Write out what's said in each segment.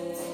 Amen. I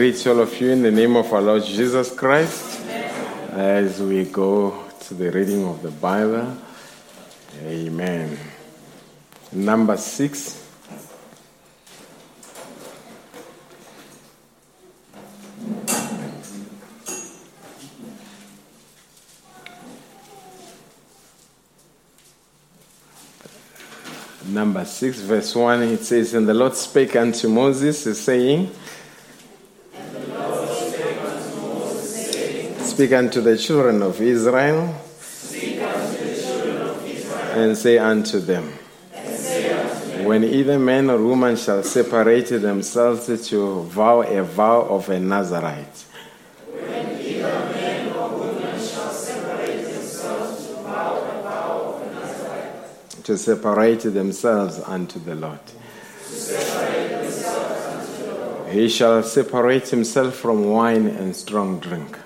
greet all of you in the name of our Lord Jesus Christ as we go to the reading of the Bible. Amen. Number six. Number 6, verse 1, it says, And the Lord spake unto Moses, saying, Speak unto the children of Israel, and say unto them, When either man or woman shall separate themselves to vow a vow of a Nazarite, to separate themselves unto the Lord. He shall separate himself from wine and strong drink.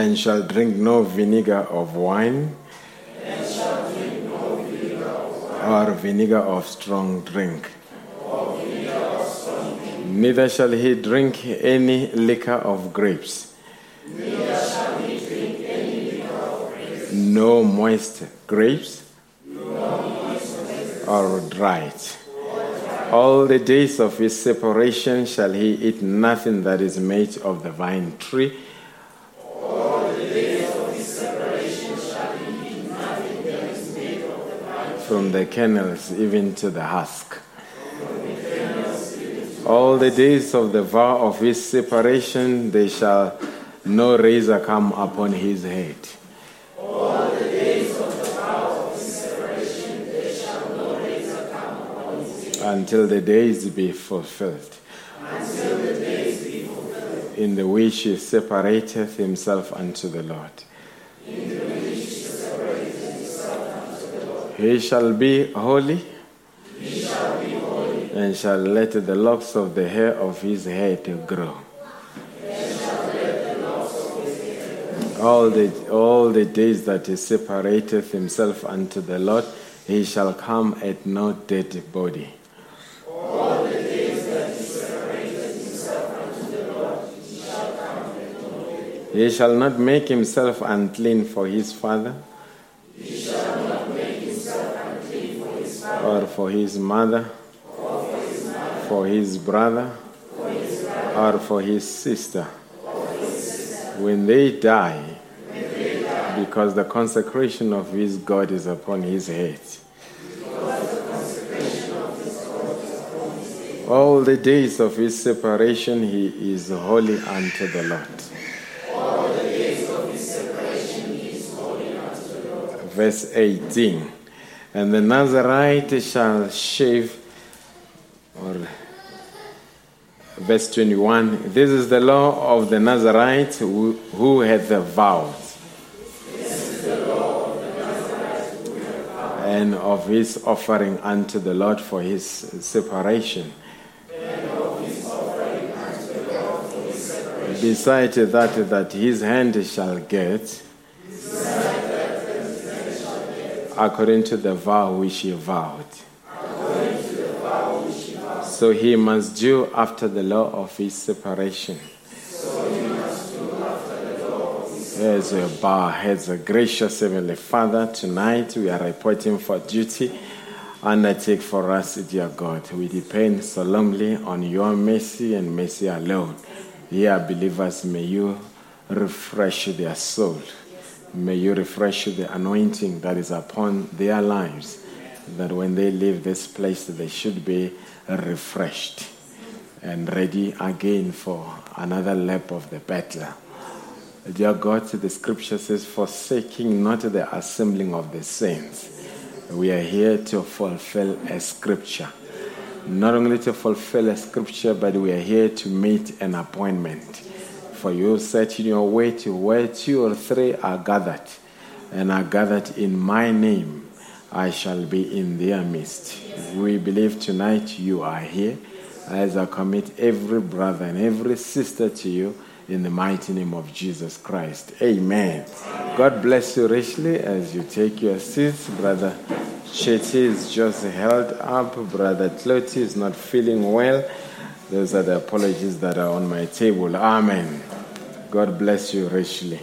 And shall drink no vinegar of wine, or vinegar of strong drink. Neither shall he drink any liquor of grapes. no moist grapes or dried. All the days of his separation shall he eat nothing that is made of the vine tree. From the kernels even to the husk. All the days of the vow of his separation, they shall no razor come upon his head. until the days be fulfilled. In the which he separateth himself unto the Lord. He shall be holy, and shall let the locks of the hair of his head grow. All the, all the days that he separateth himself unto the Lord, he shall come at no dead body. He shall not make himself unclean for his father, or for his mother, for his brother, or for his sister. When they die, because the consecration of his God is upon his head. All the days of his separation, he is holy unto the Lord. verse 18. And the Nazarite shall shave, or verse 21. This is the law of the Nazarite who, who had the vows. And of his offering unto the Lord for his separation. Besides that, that his hand shall get, according to the vow which he vowed. So he must do after the law of his separation. As bow our heads, a gracious Heavenly Father, tonight we are reporting for duty. Undertake for us, dear God. We depend solemnly on your mercy and mercy alone. Dear believers, may you refresh their soul. May you refresh the anointing that is upon their lives, that when they leave this place, they should be refreshed and ready again for another lap of the battle. Dear God, the scripture says, forsaking not the assembling of the saints. We are here to fulfill a scripture. Not only to fulfill a scripture, but we are here to meet an appointment. For you in your way to where two or three are gathered, and are gathered in my name, I shall be in their midst. We believe tonight you are here as I commit every brother and every sister to you in the mighty name of Jesus Christ. Amen. God bless you richly as you take your seats. Brother Chetty is just held up. Brother Clotty is not feeling well. Those are the apologies that are on my table. Amen. God bless you richly.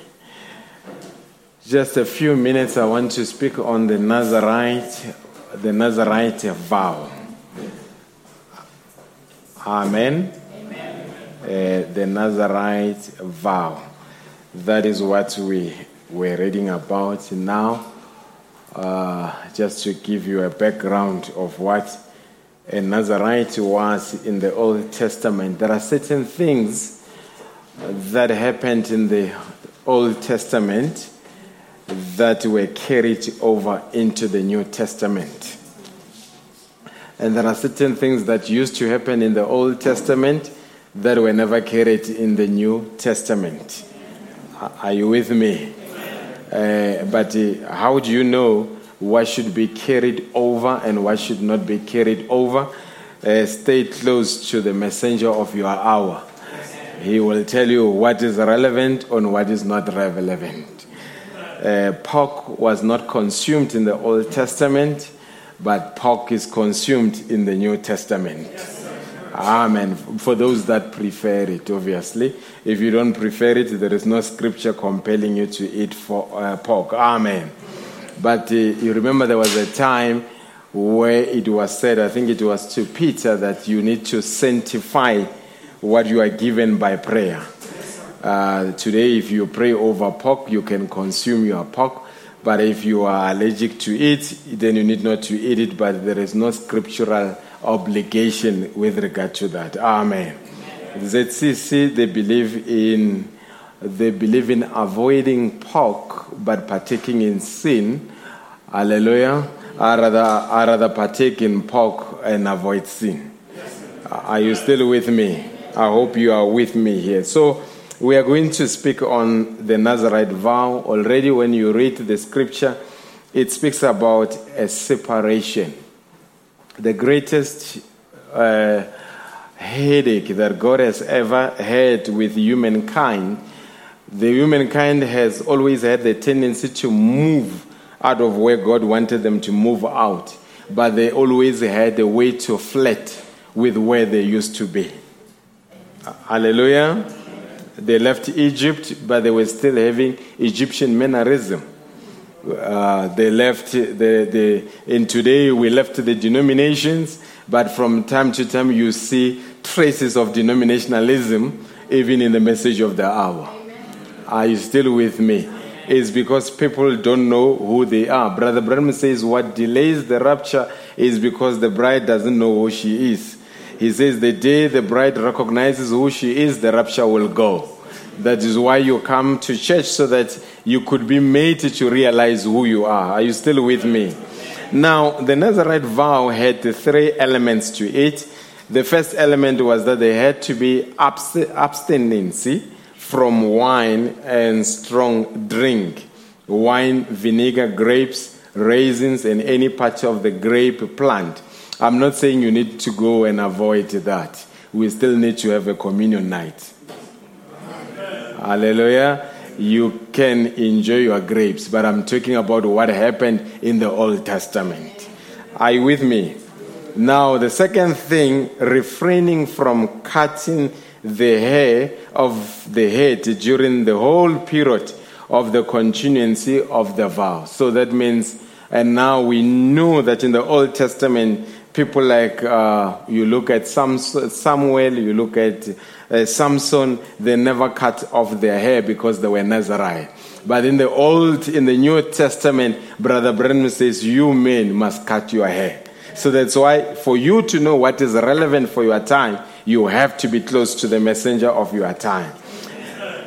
Just a few minutes, I want to speak on the Nazarite, the Nazarite vow. Amen. Uh, the Nazarite vow. That is what we were reading about now. Uh, just to give you a background of what a Nazarite was in the Old Testament, there are certain things that happened in the Old Testament that were carried over into the New Testament. And there are certain things that used to happen in the Old Testament that were never carried in the New Testament. Are you with me? Uh, but uh, how do you know what should be carried over and what should not be carried over? Uh, stay close to the messenger of your hour. He will tell you what is relevant and what is not relevant. Uh, pork was not consumed in the Old Testament but pork is consumed in the New Testament. Amen. For those that prefer it, obviously. If you don't prefer it, there is no scripture compelling you to eat for, uh, pork. Amen. But uh, you remember there was a time where it was said, I think it was to Peter, that you need to sanctify what you are given by prayer. Uh, today, if you pray over pork, you can consume your pork. But if you are allergic to it, then you need not to eat it, but there is no scriptural obligation with regard to that. Amen. ZCC, they believe in they believe in avoiding pork but partaking in sin. Hallelujah. I rather, I rather partake in pork and avoid sin. Are you still with me? I hope you are with me here. So we are going to speak on the Nazarite vow. Already, when you read the scripture, it speaks about a separation. The greatest uh, headache that God has ever had with humankind, the humankind has always had the tendency to move out of where God wanted them to move out, but they always had a way to flirt with where they used to be. Hallelujah. They left Egypt, but they were still having Egyptian mannerism. Uh, they left the, the, and today we left the denominations, but from time to time you see traces of denominationalism even in the message of the hour. Are you still with me? It's because people don't know who they are. Brother Branham says what delays the rapture is because the bride doesn't know who she is. He says, The day the bride recognizes who she is, the rapture will go. That is why you come to church so that you could be made to realize who you are. Are you still with me? Now, the Nazarite vow had three elements to it. The first element was that they had to be abstinence from wine and strong drink wine, vinegar, grapes, raisins, and any part of the grape plant. I'm not saying you need to go and avoid that. We still need to have a communion night. Hallelujah. You can enjoy your grapes, but I'm talking about what happened in the Old Testament. Are you with me? Now, the second thing, refraining from cutting the hair of the head during the whole period of the continuancy of the vow. So that means, and now we know that in the Old Testament, people like uh, you look at Samuel, you look at uh, Samson, they never cut off their hair because they were Nazarite. But in the Old, in the New Testament, Brother Branham says, You men must cut your hair. So that's why, for you to know what is relevant for your time, you have to be close to the messenger of your time.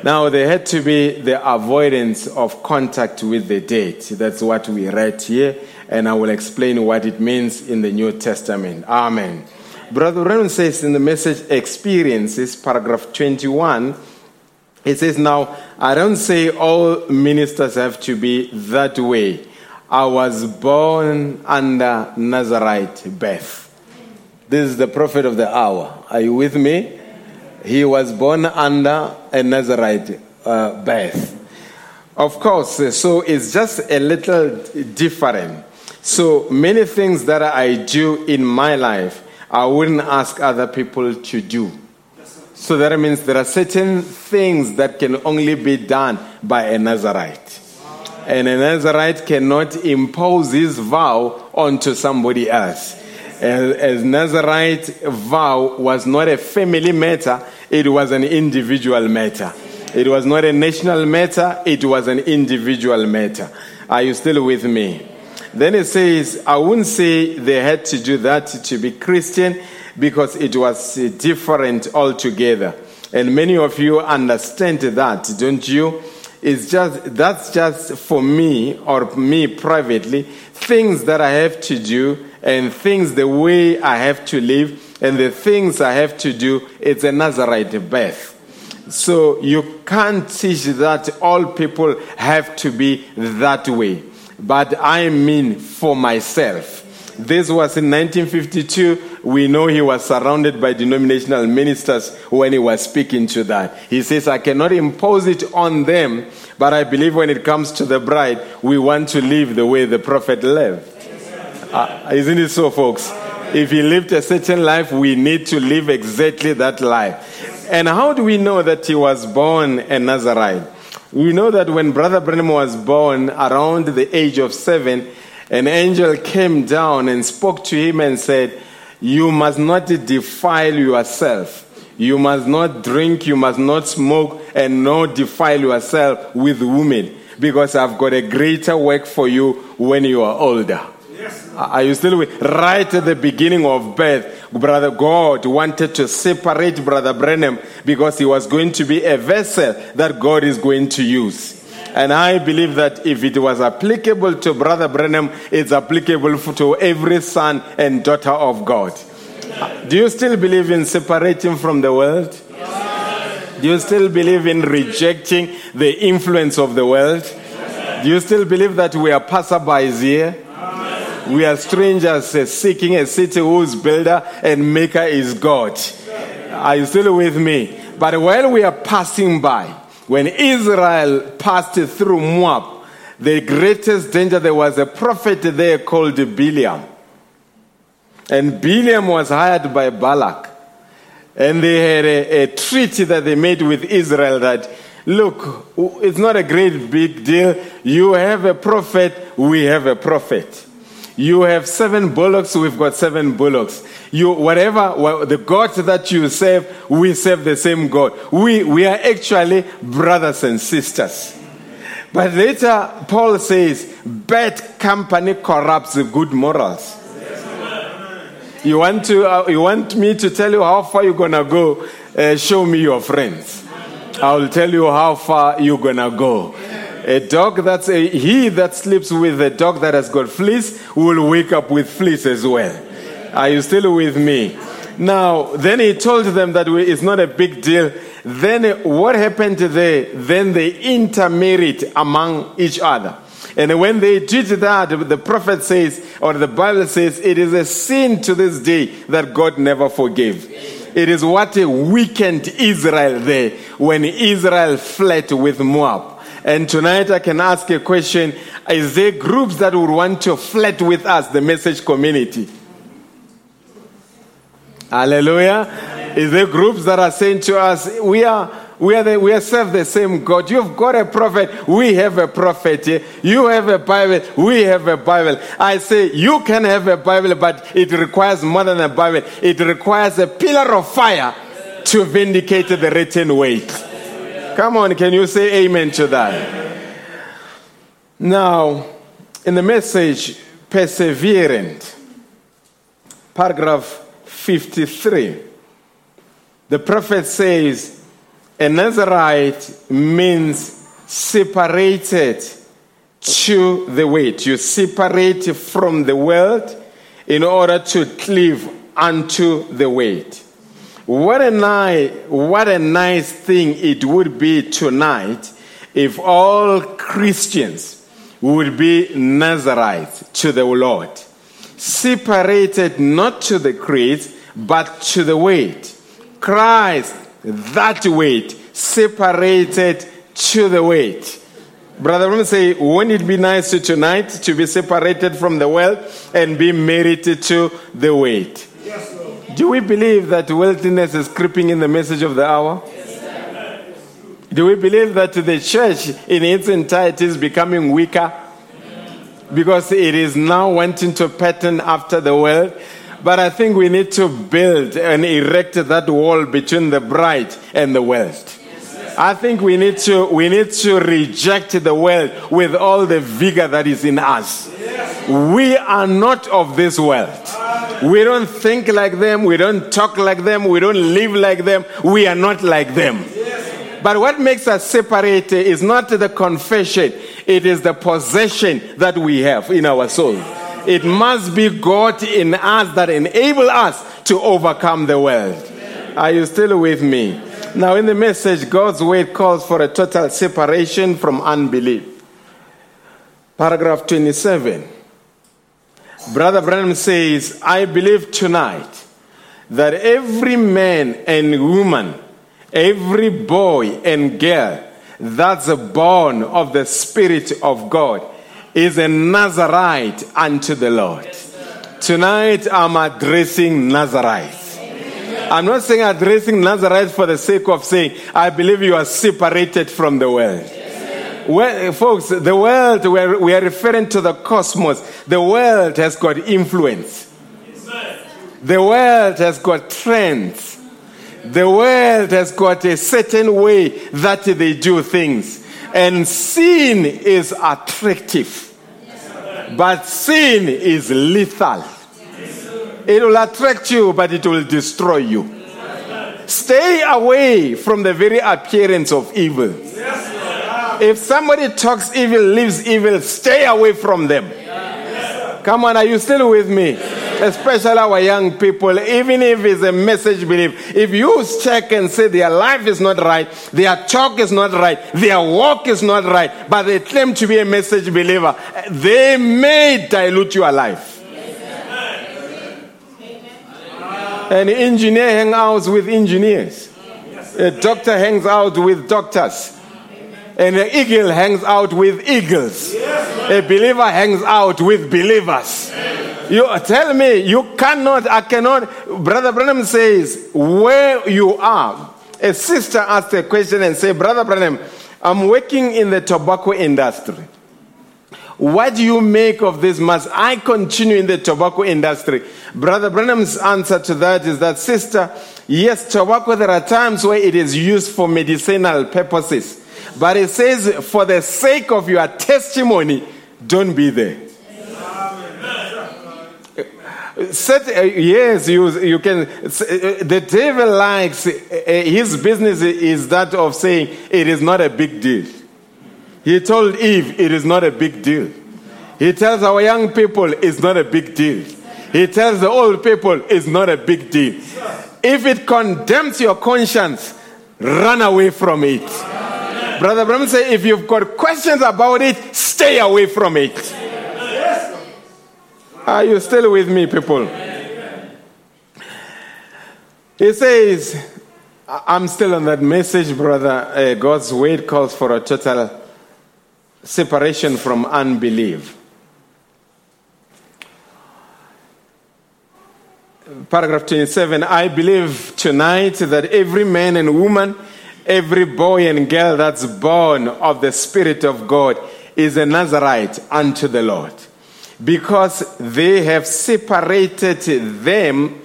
Now, there had to be the avoidance of contact with the dead. That's what we read here, and I will explain what it means in the New Testament. Amen. Brother Branham says in the message experiences, paragraph 21, it says, Now, I don't say all ministers have to be that way. I was born under Nazarite birth. This is the prophet of the hour. Are you with me? He was born under a Nazarite uh, birth. Of course, so it's just a little different. So many things that I do in my life, I wouldn't ask other people to do. So that means there are certain things that can only be done by a Nazarite. And a Nazarite cannot impose his vow onto somebody else. As Nazarite vow was not a family matter, it was an individual matter. It was not a national matter, it was an individual matter. Are you still with me? Then it says, I wouldn't say they had to do that to be Christian because it was different altogether. And many of you understand that, don't you? It's just that's just for me or me privately, things that I have to do and things the way I have to live and the things I have to do, it's a Nazarite birth. So you can't teach that all people have to be that way. But I mean for myself. This was in 1952. We know he was surrounded by denominational ministers when he was speaking to that. He says, I cannot impose it on them, but I believe when it comes to the bride, we want to live the way the prophet lived. Uh, isn't it so, folks? If he lived a certain life, we need to live exactly that life. And how do we know that he was born a Nazarite? We know that when Brother Branham was born around the age of seven, an angel came down and spoke to him and said, You must not defile yourself. You must not drink, you must not smoke, and not defile yourself with women, because I've got a greater work for you when you are older. Yes. Are you still with? Right at the beginning of birth, Brother God wanted to separate Brother Branham because he was going to be a vessel that God is going to use. And I believe that if it was applicable to Brother Branham, it's applicable to every son and daughter of God. Do you still believe in separating from the world? Do you still believe in rejecting the influence of the world? Do you still believe that we are passerbys here? We are strangers uh, seeking a city whose builder and maker is God. Are you still with me? But while we are passing by, when Israel passed through Moab, the greatest danger, there was a prophet there called Balaam. And Balaam was hired by Balak. And they had a, a treaty that they made with Israel that, look, it's not a great big deal. You have a prophet, we have a prophet. You have seven bullocks, we've got seven bullocks. You, whatever, the God that you serve, we serve the same God. We, we are actually brothers and sisters. But later, Paul says, bad company corrupts good morals. You want, to, uh, you want me to tell you how far you're going to go? Uh, show me your friends. I'll tell you how far you're going to go. A dog that's a he that sleeps with a dog that has got fleece will wake up with fleece as well. Are you still with me? Now, then he told them that it's not a big deal. Then what happened there? Then they intermarried among each other. And when they did that, the prophet says, or the Bible says, it is a sin to this day that God never forgave. It is what weakened Israel there when Israel fled with Moab. And tonight I can ask a question Is there groups that would want to flirt with us, the message community? Hallelujah. Is there groups that are saying to us, we are we are the, we serve the same God. You've got a prophet. We have a prophet. You have a Bible. We have a Bible. I say you can have a Bible, but it requires more than a Bible. It requires a pillar of fire to vindicate the written weight. Come on, can you say amen to that? Now, in the message, perseverant, paragraph 53, the prophet says, a Nazarite means separated to the weight. You separate from the world in order to cleave unto the weight. What a nice, what a nice thing it would be tonight if all Christians would be Nazarites to the Lord, separated not to the creed, but to the weight. Christ that weight separated to the weight. Brother Ram say, wouldn't it be nice to tonight to be separated from the world and be married to the weight? Yes, Do we believe that wealthiness is creeping in the message of the hour? Yes, Do we believe that the church in its entirety is becoming weaker? Because it is now wanting to pattern after the world but I think we need to build and erect that wall between the bride and the world. I think we need to we need to reject the world with all the vigor that is in us. We are not of this world. We don't think like them, we don't talk like them, we don't live like them, we are not like them. But what makes us separate is not the confession, it is the possession that we have in our soul. It must be God in us that enable us to overcome the world. Are you still with me? Now, in the message, God's word calls for a total separation from unbelief. Paragraph 27. Brother Branham says, I believe tonight that every man and woman, every boy and girl that's born of the Spirit of God is a Nazarite unto the Lord. Tonight I'm addressing Nazarites. I'm not saying addressing Nazarites for the sake of saying, I believe you are separated from the world. Well, folks, the world, we are referring to the cosmos. The world has got influence. The world has got trends. The world has got a certain way that they do things. And sin is attractive, but sin is lethal. It will attract you, but it will destroy you. Stay away from the very appearance of evil. If somebody talks evil, lives evil, stay away from them. Come on, are you still with me? especially our young people, even if it's a message belief, if you check and say their life is not right, their talk is not right, their walk is not right, but they claim to be a message believer, they may dilute your life. An engineer hangs out with engineers. A doctor hangs out with doctors. And an eagle hangs out with eagles. A believer hangs out with believers. You tell me, you cannot, I cannot. Brother Branham says, where you are. A sister asked a question and said, Brother Branham, I'm working in the tobacco industry. What do you make of this? Must I continue in the tobacco industry? Brother Branham's answer to that is that, sister, yes, tobacco, there are times where it is used for medicinal purposes. But it says, for the sake of your testimony, don't be there. Set, uh, yes, you, you can. Uh, the devil likes, uh, his business is that of saying it is not a big deal. He told Eve it is not a big deal. He tells our young people it's not a big deal. He tells the old people it's not a big deal. If it condemns your conscience, run away from it. Brother Branham said, if you've got questions about it, stay away from it. Are you still with me, people? He says, I'm still on that message, brother. Uh, God's word calls for a total separation from unbelief. paragraph 27, I believe tonight that every man and woman, every boy and girl that's born of the Spirit of God is a Nazarite unto the Lord. Because they have separated them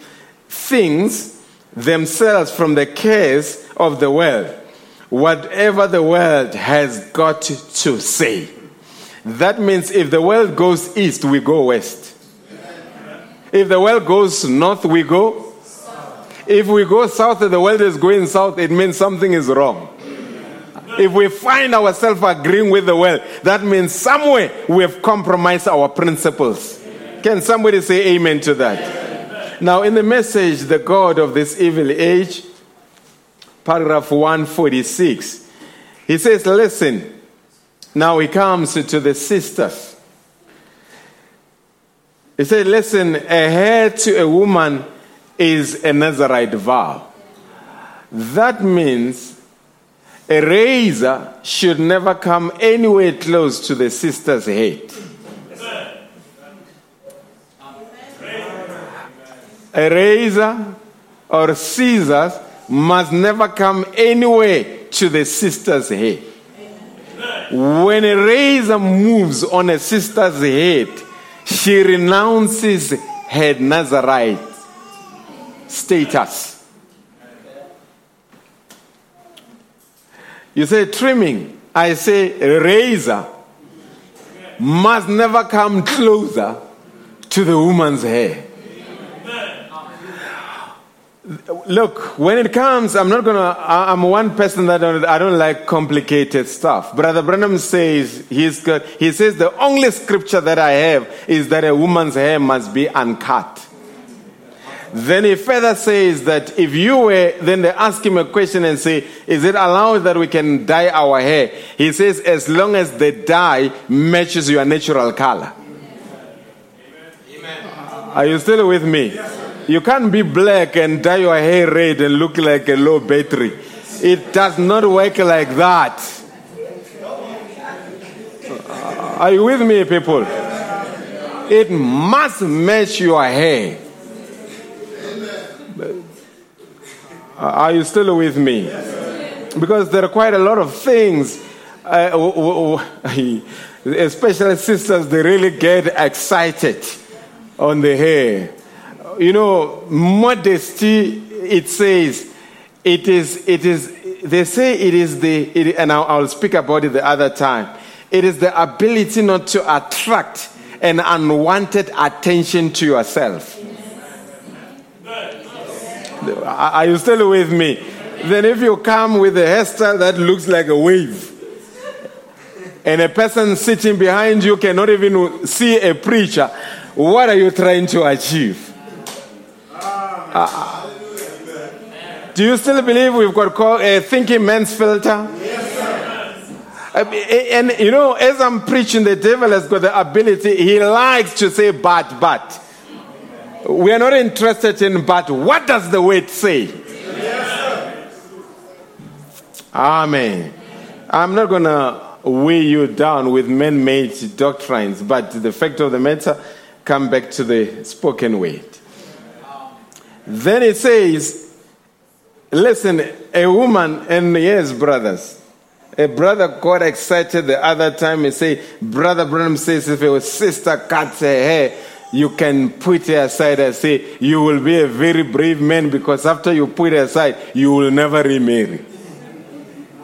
things themselves from the cares of the world. Whatever the world has got to say. That means if the world goes east, we go west. If the world goes north, we go. If we go south and the world is going south, it means something is wrong. If we find ourselves agreeing with the world, that means somewhere we have compromised our principles. Can somebody say amen to that? Now, in the message, The God of this evil age, paragraph 146, he says, Listen, now he comes to the sisters. He said, Listen, a hair to a woman is a Nazarite vow. That means a razor should never come anywhere close to the sister's head. A razor or scissors must never come anywhere to the sister's head. When a razor moves on a sister's head, she renounces her Nazarite status. You say trimming, I say razor must never come closer to the woman's hair. Look, when it comes, I'm not gonna. I'm one person that don't, I don't like complicated stuff. Brother Branham says he's good. He says the only scripture that I have is that a woman's hair must be uncut. Then he further says that if you were, then they ask him a question and say, Is it allowed that we can dye our hair? He says, As long as the dye matches your natural color. Amen. Are you still with me? Yes. You can't be black and dye your hair red and look like a low battery. It does not work like that. Are you with me, people? It must match your hair. Are you still with me? Because there are quite a lot of things, uh, especially sisters, they really get excited on the hair you know, modesty, it says, it is, it is, they say it is the, it, and I'll, I'll speak about it the other time. It is the ability not to attract an unwanted attention to yourself. Are you still with me? Then, if you come with a hairstyle that looks like a wave, and a person sitting behind you cannot even see a preacher, what are you trying to achieve? Uh, do you still believe we've got a thinking man's filter? Yes, uh, and you know, as I'm preaching, the devil has got the ability, he likes to say, but, but. We are not interested in but. What does the word say? Yes, sir. Amen. I'm not going to weigh you down with man made doctrines, but the fact of the matter, come back to the spoken word. Then it says, listen, a woman, and yes, brothers, a brother got excited the other time and say, Brother Branham says if your sister cuts her hair, you can put her aside and say, You will be a very brave man because after you put her aside, you will never remarry.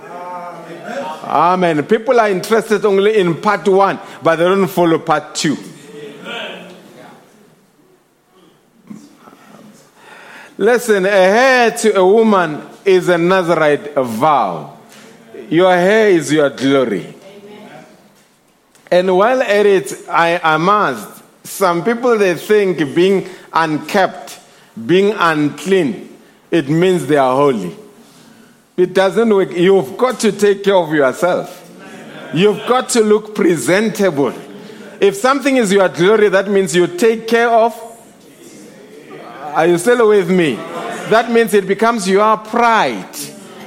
Amen. Amen. People are interested only in part one, but they don't follow part two. Listen, a hair to a woman is a Nazarite vow. Your hair is your glory. And while at it, I am asked, some people they think being unkept, being unclean, it means they are holy. It doesn't work. You've got to take care of yourself. You've got to look presentable. If something is your glory, that means you take care of are you still with me? That means it becomes your pride.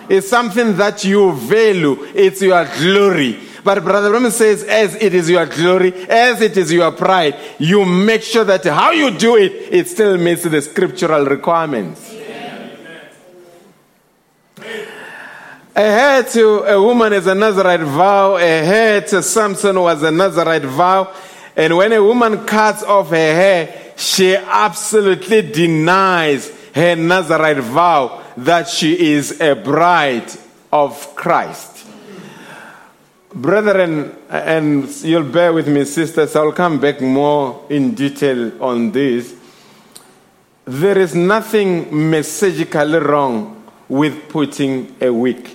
It's something that you value, it's your glory. But Brother Branham says, as it is your glory, as it is your pride, you make sure that how you do it, it still meets the scriptural requirements. A hair to a woman is a Nazarite vow. A hair to Samson was a Nazarite vow. And when a woman cuts off her hair, she absolutely denies her Nazarite vow that she is a bride of Christ. Brethren, and you'll bear with me, sisters, I'll come back more in detail on this. There is nothing messagically wrong with putting a wig.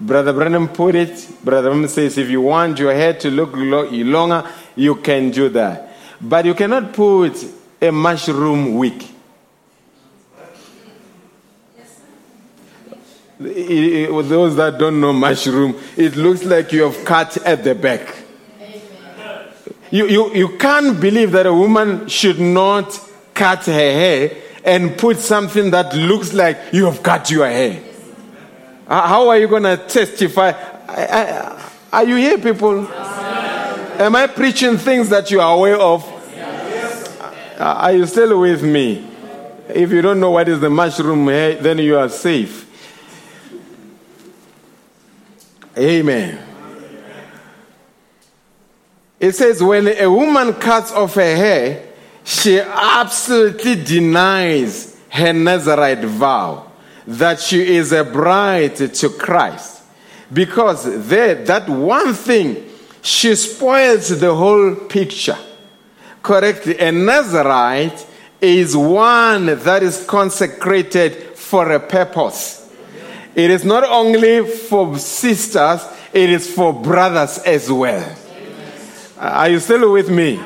Brother Branham put it. Brother Branham says, if you want your hair to look longer, you can do that. But you cannot put a mushroom wig. Those that don't know mushroom, it looks like you have cut at the back. You, you, you can't believe that a woman should not cut her hair and put something that looks like you have cut your hair. How are you going to testify? Are you here, people? Am I preaching things that you are aware of? Are you still with me? If you don't know what is the mushroom then you are safe. Amen. It says, when a woman cuts off her hair, she absolutely denies her Nazarite vow that she is a bride to Christ. Because there, that one thing, she spoils the whole picture. Correctly, a Nazarite is one that is consecrated for a purpose. It is not only for sisters, it is for brothers as well. Are you still with me?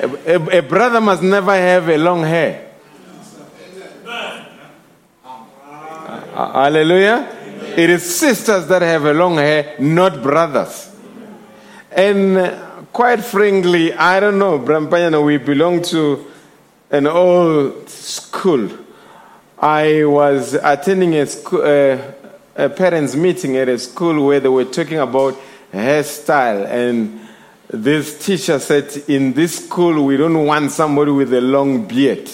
A, a, a brother must never have a long hair. Hallelujah. It is sisters that have a long hair, not brothers. And quite frankly, I don't know, Brampayana, we belong to an old school. I was attending a, school, uh, a parents' meeting at a school where they were talking about hairstyle. And this teacher said, In this school, we don't want somebody with a long beard.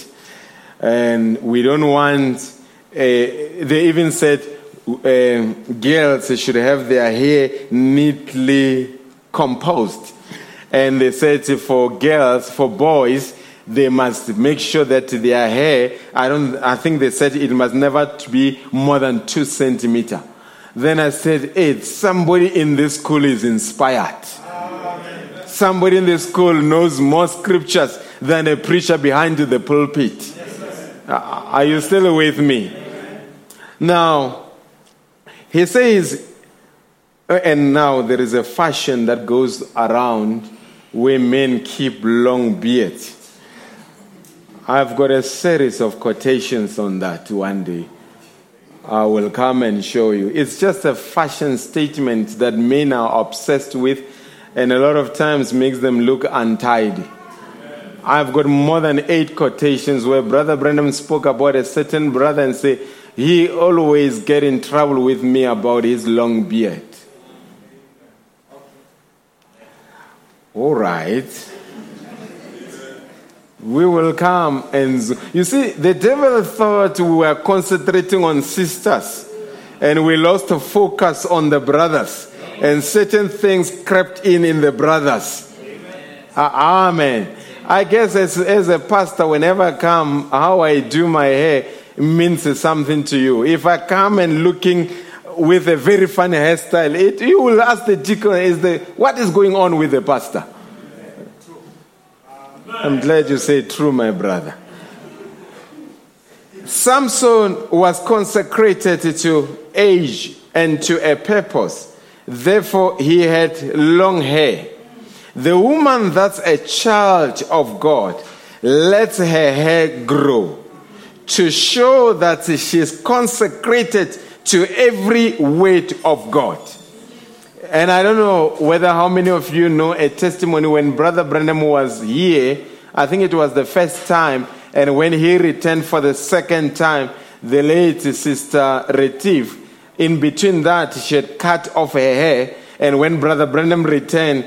And we don't want uh, they even said uh, girls should have their hair neatly composed. And they said for girls, for boys, they must make sure that their hair, I don't, I think they said it must never be more than two centimeter. Then I said, hey, somebody in this school is inspired. Amen. Somebody in this school knows more scriptures than a preacher behind the pulpit. Yes, Are you still with me? Now, he says, and now there is a fashion that goes around where men keep long beards. I've got a series of quotations on that one day. I will come and show you. It's just a fashion statement that men are obsessed with, and a lot of times makes them look untidy. I've got more than eight quotations where Brother Branham spoke about a certain brother and say, he always get in trouble with me about his long beard. All right. We will come and you see, the devil thought we were concentrating on sisters and we lost focus on the brothers, and certain things crept in in the brothers. Amen. Amen. I guess as, as a pastor, whenever I come, how I do my hair, means something to you. If I come and looking with a very funny hairstyle, it, you will ask the deacon, is the, what is going on with the pastor? I'm glad you say true, my brother. Samson was consecrated to age and to a purpose. Therefore, he had long hair. The woman that's a child of God lets her hair grow to show that she's consecrated to every weight of God. And I don't know whether how many of you know a testimony when Brother Branham was here. I think it was the first time, and when he returned for the second time, the late Sister Retif, in between that, she had cut off her hair, And when Brother Branham returned,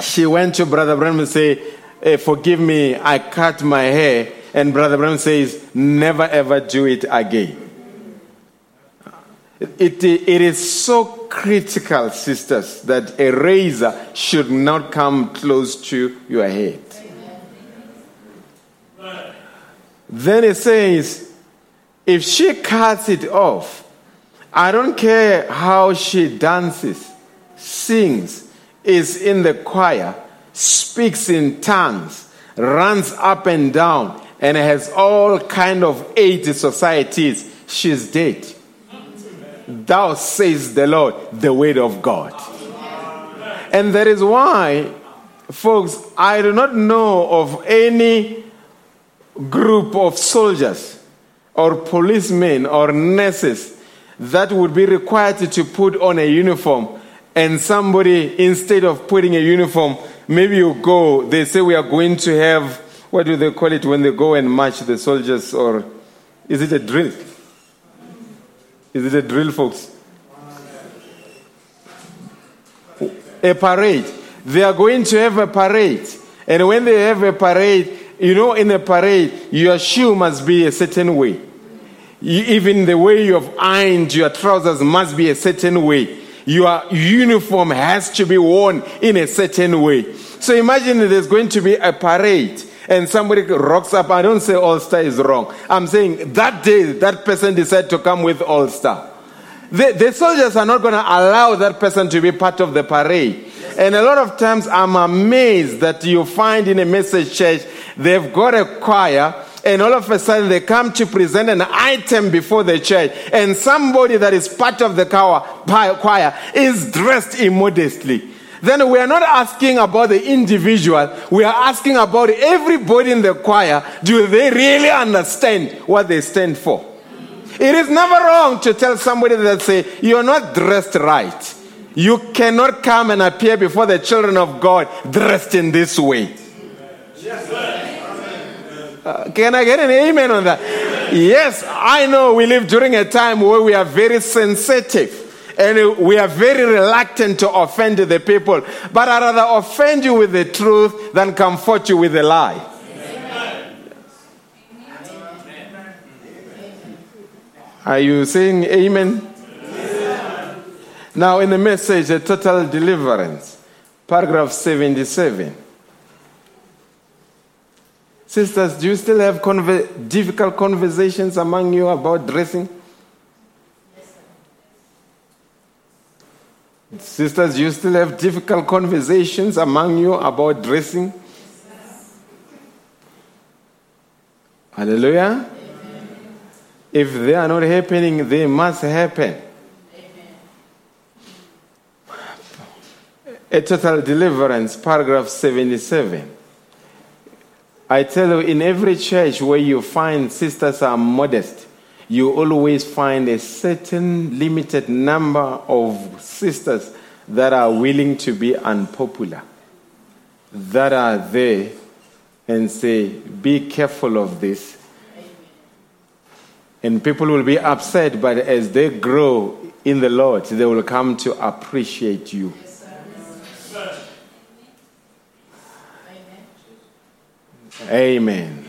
she went to Brother Branham and say, hey, "Forgive me, I cut my hair." And Brother Branham says, "Never ever do it again." It, it is so critical, sisters, that a razor should not come close to your head. Then it says, if she cuts it off, I don't care how she dances, sings, is in the choir, speaks in tongues, runs up and down, and has all kind of aid societies, she's dead. Thou says the Lord, the word of God. And that is why, folks, I do not know of any group of soldiers or policemen or nurses that would be required to put on a uniform and somebody instead of putting a uniform maybe you go they say we are going to have what do they call it when they go and march the soldiers or is it a drill is it a drill folks a parade they are going to have a parade and when they have a parade you know, in a parade, your shoe must be a certain way. You, even the way you have ironed your trousers must be a certain way. Your uniform has to be worn in a certain way. So imagine there's going to be a parade and somebody rocks up. I don't say All Star is wrong. I'm saying that day that person decided to come with All Star. The, the soldiers are not going to allow that person to be part of the parade. And a lot of times I'm amazed that you find in a message church, they've got a choir and all of a sudden they come to present an item before the church and somebody that is part of the choir is dressed immodestly. Then we are not asking about the individual, we are asking about everybody in the choir. Do they really understand what they stand for? It is never wrong to tell somebody that say, you're not dressed right. You cannot come and appear before the children of God dressed in this way. Uh, can I get an amen on that? Yes, I know we live during a time where we are very sensitive and we are very reluctant to offend the people. But I'd rather offend you with the truth than comfort you with a lie. Are you saying amen? Now, in the message, a total deliverance, paragraph 77. Sisters, do you still have conver- difficult conversations among you about dressing? Sisters, you still have difficult conversations among you about dressing? Hallelujah. Amen. If they are not happening, they must happen. A total deliverance, paragraph 77. I tell you, in every church where you find sisters are modest, you always find a certain limited number of sisters that are willing to be unpopular, that are there and say, Be careful of this. And people will be upset, but as they grow in the Lord, they will come to appreciate you. Amen. Amen.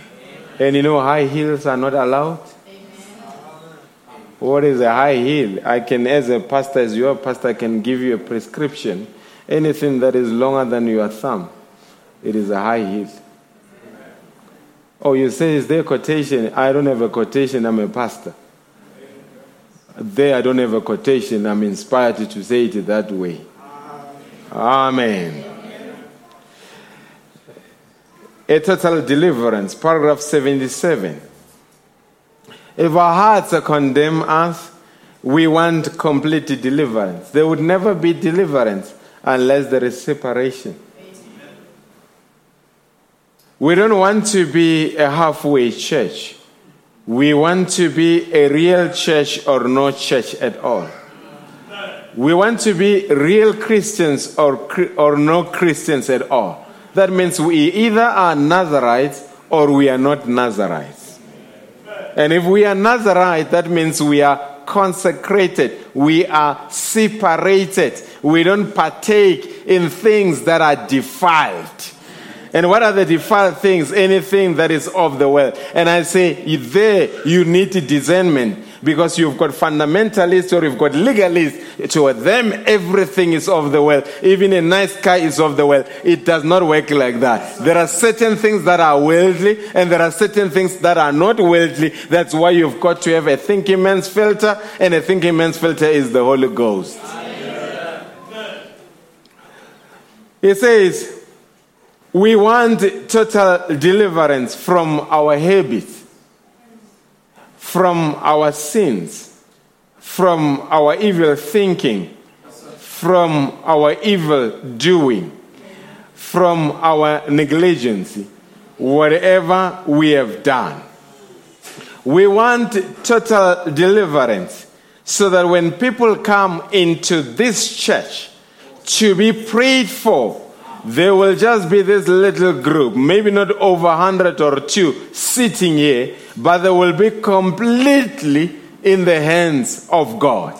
And you know, high heels are not allowed. What is a high heel? I can, as a pastor, as your pastor, I can give you a prescription. Anything that is longer than your thumb, it is a high heel. Oh, you say, is there a quotation? I don't have a quotation, I'm a pastor. There, I don't have a quotation, I'm inspired to say it that way. Amen. A total deliverance, paragraph 77. If our hearts condemn us, we want complete deliverance. There would never be deliverance unless there is separation. We don't want to be a halfway church. We want to be a real church or no church at all. We want to be real Christians or, or no Christians at all. That means we either are Nazarites or we are not Nazarites. And if we are Nazarite, that means we are consecrated. We are separated. We don't partake in things that are defiled. And what are the defiled things? Anything that is of the world. And I say, there you need discernment because you've got fundamentalists or you've got legalists. To them, everything is of the world. Even a nice car is of the world. It does not work like that. There are certain things that are worldly and there are certain things that are not worldly. That's why you've got to have a thinking man's filter, and a thinking man's filter is the Holy Ghost. He says, we want total deliverance from our habits, from our sins, from our evil thinking, from our evil doing, from our negligence, whatever we have done. We want total deliverance so that when people come into this church to be prayed for, there will just be this little group, maybe not over 100 or two, sitting here, but they will be completely in the hands of God.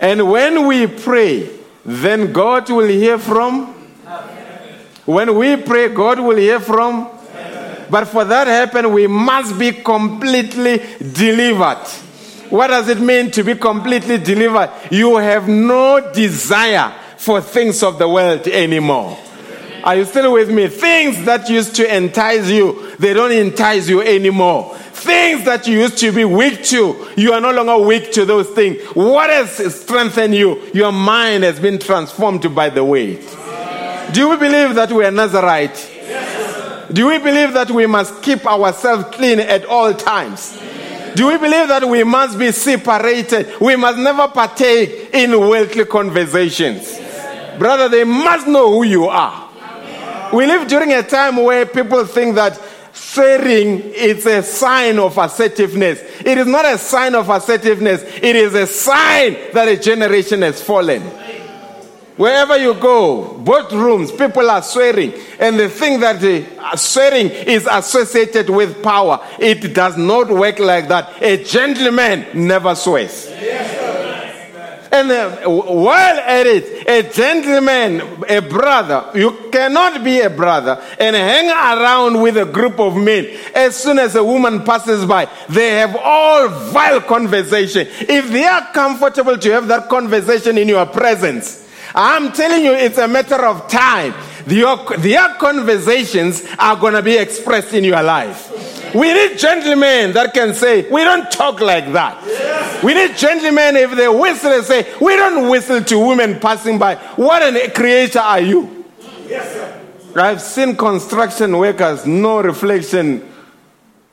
And when we pray, then God will hear from. When we pray, God will hear from. But for that happen, we must be completely delivered. What does it mean to be completely delivered? You have no desire for things of the world anymore. Are you still with me? Things that used to entice you, they don't entice you anymore. Things that you used to be weak to, you are no longer weak to those things. What has strengthened you? Your mind has been transformed by the weight. Do we believe that we are Nazarite? Yes. Do we believe that we must keep ourselves clean at all times? Do we believe that we must be separated? We must never partake in worldly conversations. Brother, they must know who you are. We live during a time where people think that swearing is a sign of assertiveness. It is not a sign of assertiveness, it is a sign that a generation has fallen. Wherever you go, both rooms, people are swearing, and they think that uh, swearing is associated with power. It does not work like that. A gentleman never swears. Yes. And uh, while at it, a gentleman, a brother, you cannot be a brother and hang around with a group of men. As soon as a woman passes by, they have all vile conversation. If they are comfortable to have that conversation in your presence, I'm telling you, it's a matter of time. Their, their conversations are going to be expressed in your life. We need gentlemen that can say, we don't talk like that. Yes. We need gentlemen, if they whistle, and say, we don't whistle to women passing by. What a creator are you? Yes, sir. I've seen construction workers, no reflection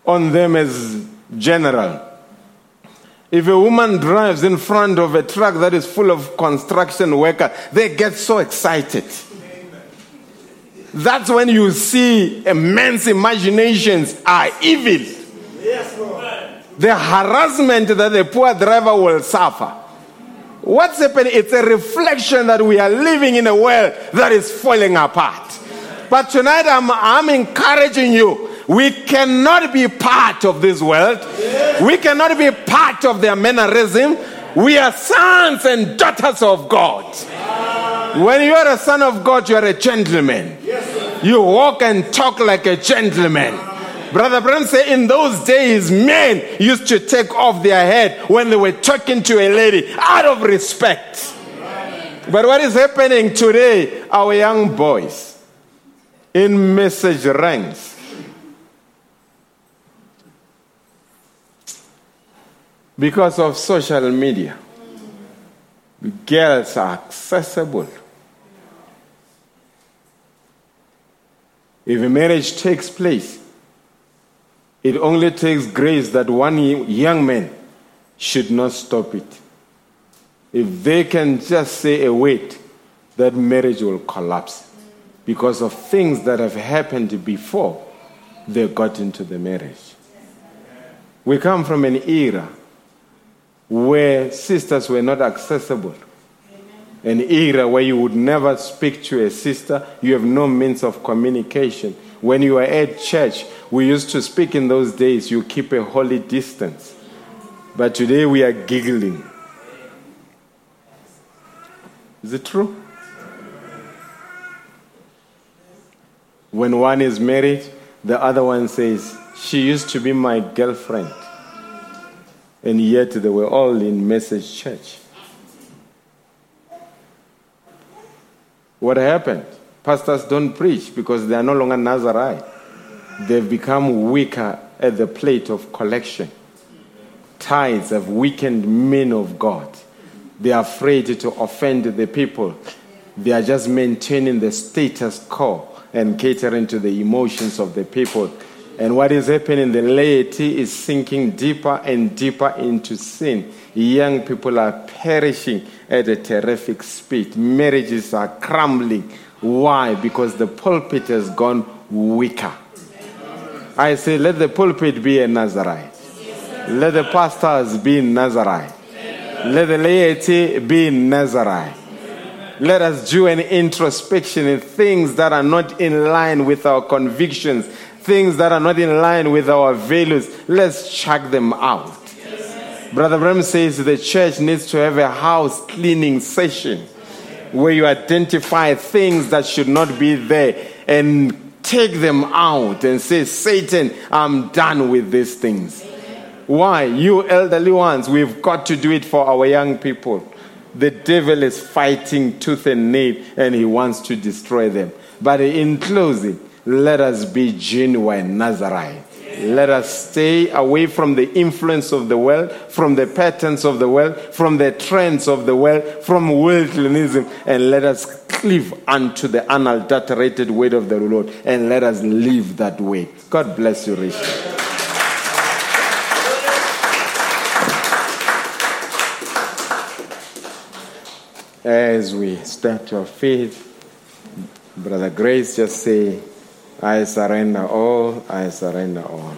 on them as general. If a woman drives in front of a truck that is full of construction workers, they get so excited. That's when you see immense imaginations are evil. Yes, Lord. The harassment that the poor driver will suffer. What's happening? It's a reflection that we are living in a world that is falling apart. But tonight I'm, I'm encouraging you. We cannot be part of this world. We cannot be part of their mannerism. We are sons and daughters of God. When you are a son of God, you are a gentleman. You walk and talk like a gentleman. Brother Branham said in those days, men used to take off their head when they were talking to a lady out of respect. But what is happening today? Our young boys in message ranks. Because of social media, girls are accessible If a marriage takes place, it only takes grace that one young man should not stop it. If they can just say a word, that marriage will collapse because of things that have happened before they got into the marriage. We come from an era where sisters were not accessible an era where you would never speak to a sister, you have no means of communication. When you are at church, we used to speak in those days, you keep a holy distance. But today we are giggling. Is it true? When one is married, the other one says, She used to be my girlfriend. And yet they were all in message church. What happened? Pastors don't preach because they are no longer Nazarite. They've become weaker at the plate of collection. Tithes have weakened men of God. They are afraid to offend the people. They are just maintaining the status quo and catering to the emotions of the people. And what is happening, the laity is sinking deeper and deeper into sin. Young people are perishing at a terrific speed. Marriages are crumbling. Why? Because the pulpit has gone weaker. I say, let the pulpit be a Nazarite. Let the pastors be Nazarite. Let the laity be Nazarite. Let us do an introspection in things that are not in line with our convictions, things that are not in line with our values. Let's check them out. Brother Branham says the church needs to have a house cleaning session where you identify things that should not be there and take them out and say, Satan, I'm done with these things. Why? You elderly ones, we've got to do it for our young people. The devil is fighting tooth and nail and he wants to destroy them. But in closing, let us be genuine Nazarite. Let us stay away from the influence of the world, from the patterns of the world, from the trends of the world, from worldliness, and let us cleave unto the unadulterated word of the Lord, and let us live that way. God bless you, Rich. As we start our faith, Brother Grace just say, I surrender all, I surrender all.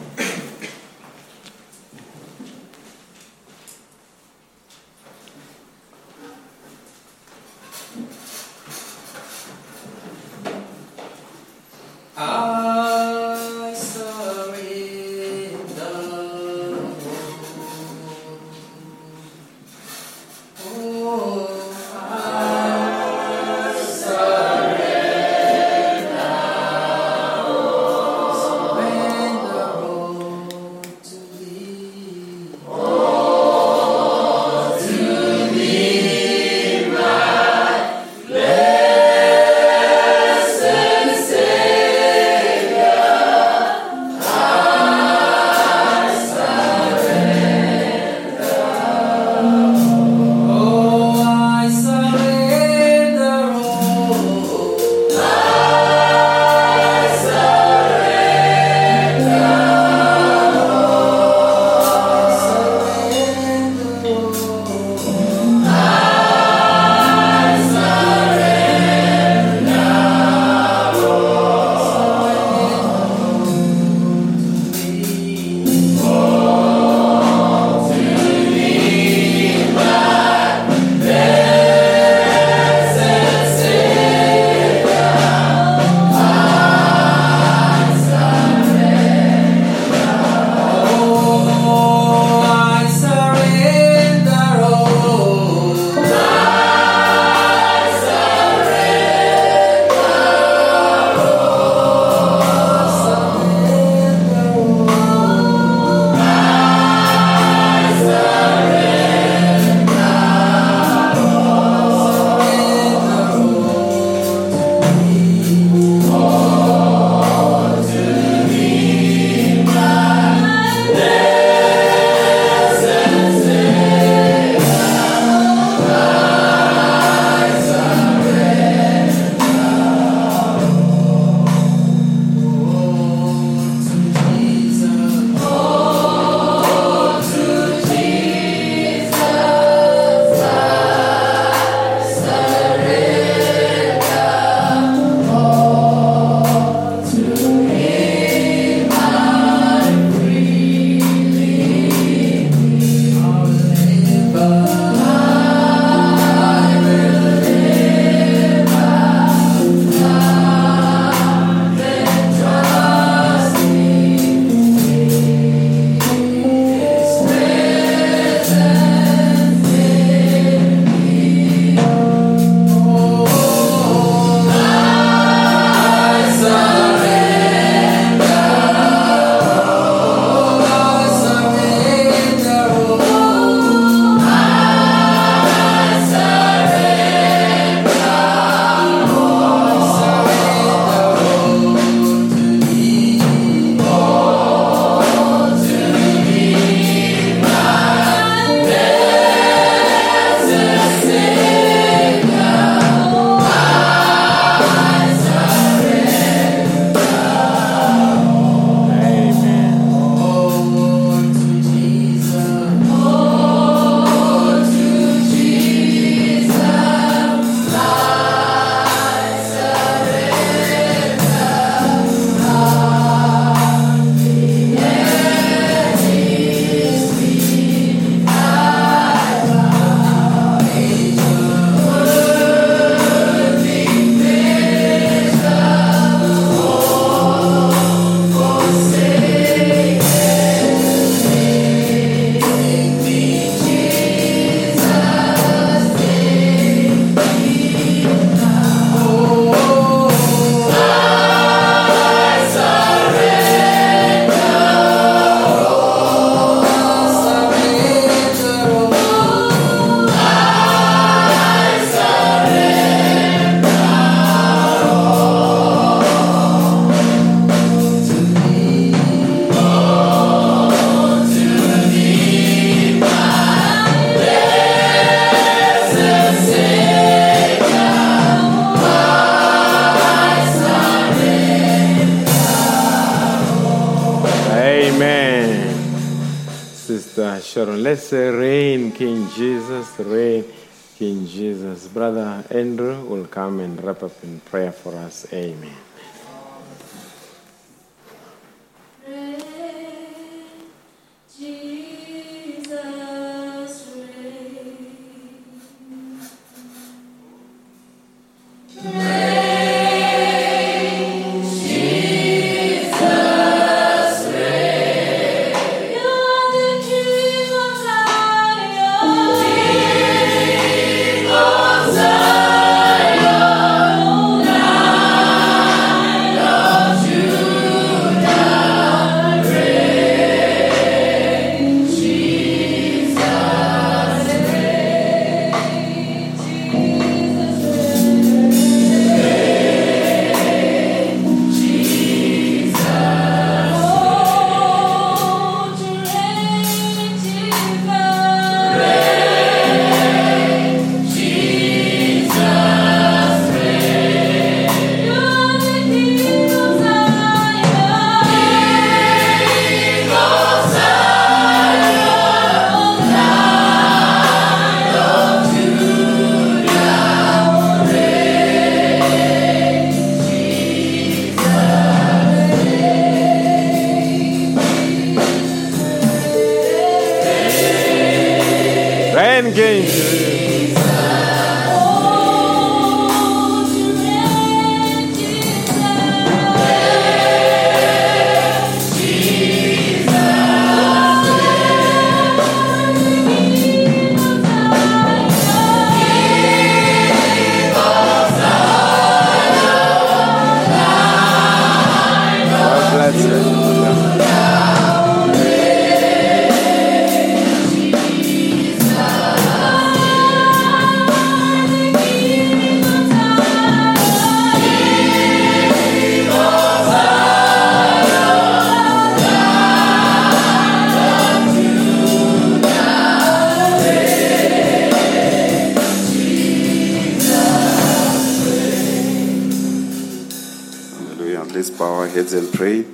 Pray.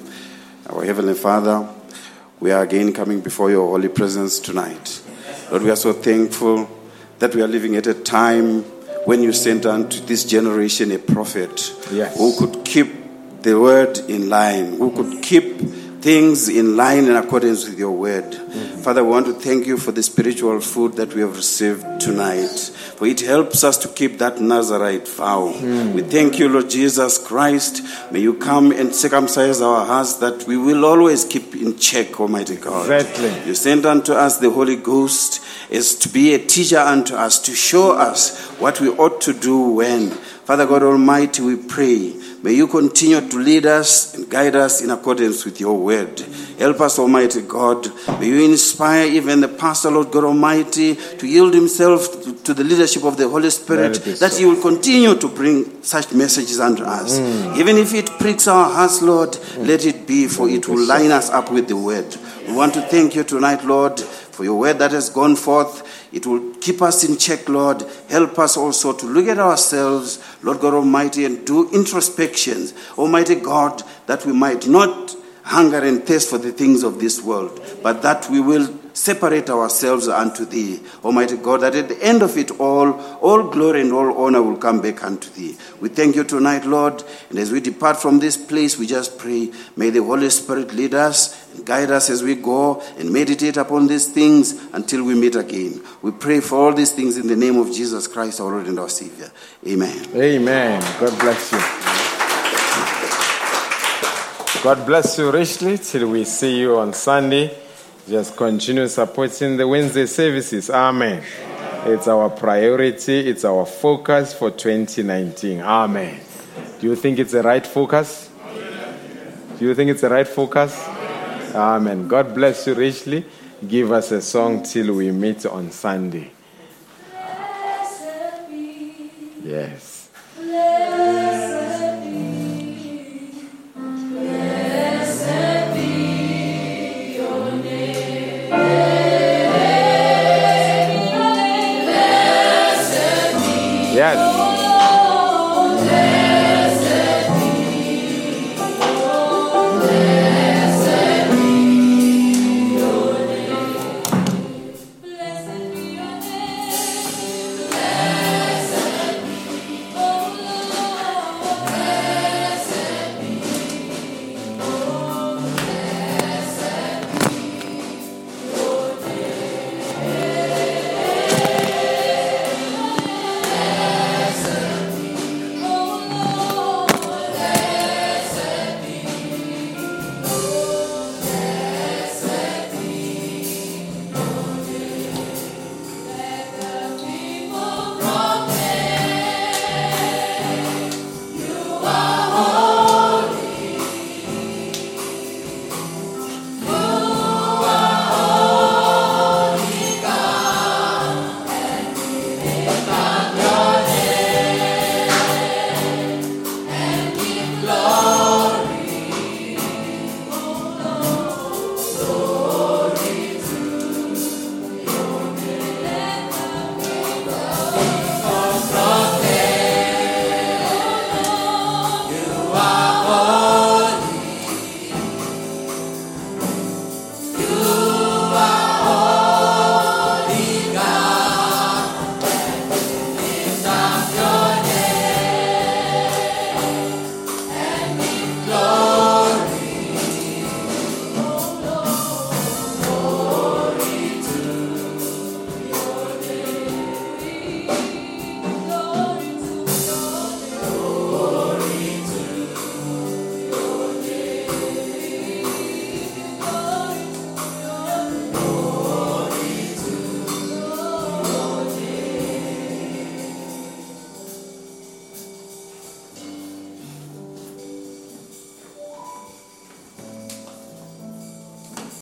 Our Heavenly Father, we are again coming before your holy presence tonight. Lord, we are so thankful that we are living at a time when you sent unto this generation a prophet Yes. who could keep the word in line, who could keep things in line in accordance with your word. Father, we want to thank you for the spiritual food that we have received tonight, for it helps us to keep that Nazarite vow. Hmm. We thank you, Lord Jesus Christ. May you come and circumcise our hearts that we will always keep in check, Almighty God. Exactly. You sent unto us the Holy Ghost as to be a teacher unto us, to show us what we ought to do when. Father God Almighty, we pray. May you continue to lead us and guide us in accordance with your word. Help us, Almighty God. May you inspire even the pastor, Lord God Almighty, to yield himself to, the leadership of the Holy Spirit, Let it be that he will continue to bring such messages unto us. Even if it pricks our hearts, Lord, let it be, for it will line us up with the word. We want to thank you tonight, Lord, for your word that has gone forth. It will keep us in check, Lord. Help us also to look at ourselves, Lord God Almighty, and do introspections, Almighty God, that we might not hunger and thirst for the things of this world, but that we will separate ourselves unto thee, Almighty God, that at the end of it all, all glory and all honor will come back unto thee. We thank you tonight, Lord, and as we depart from this place, we just pray, may the Holy Spirit lead us and guide us as we go and meditate upon these things until we meet again. We pray for all these things in the name of Jesus Christ, our Lord and our Savior. Amen. Amen. God bless you. God bless you richly till we see you on Sunday. Just continue supporting the Wednesday services. Amen. It's our priority, it's our focus for 2019. Amen. Do you think it's the right focus? Do you think it's the right focus? Amen. God bless you richly. Give us a song till we meet on Sunday. Yes.